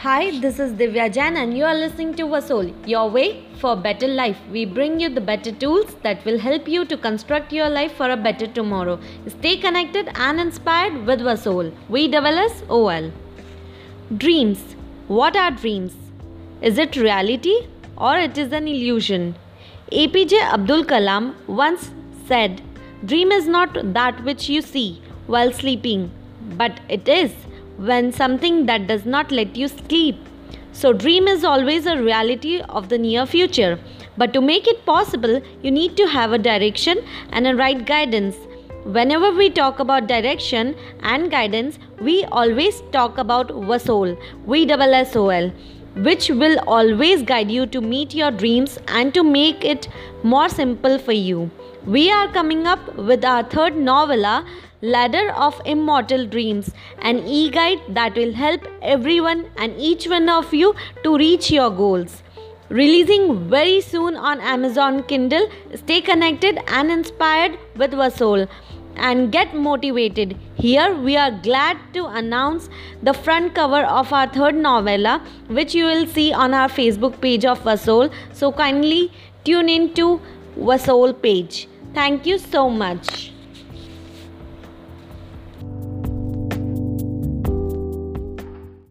Hi, this is Divya Jain, and you are listening to Vasol, your way for better life. We bring you the better tools that will help you to construct your life for a better tomorrow. Stay connected and inspired with Vasol. We develop OL. Dreams. What are dreams? Is it reality or it is an illusion? APJ Abdul Kalam once said, Dream is not that which you see while sleeping, but it is when something that does not let you sleep. So, dream is always a reality of the near future. But to make it possible, you need to have a direction and a right guidance. Whenever we talk about direction and guidance, we always talk about VASOL, VSSOL, which will always guide you to meet your dreams and to make it more simple for you. We are coming up with our third novella, Ladder of Immortal Dreams, an e guide that will help everyone and each one of you to reach your goals. Releasing very soon on Amazon Kindle. Stay connected and inspired with Vasol and get motivated. Here we are glad to announce the front cover of our third novella, which you will see on our Facebook page of Vasol. So kindly tune in to Vasol page. Thank you so much.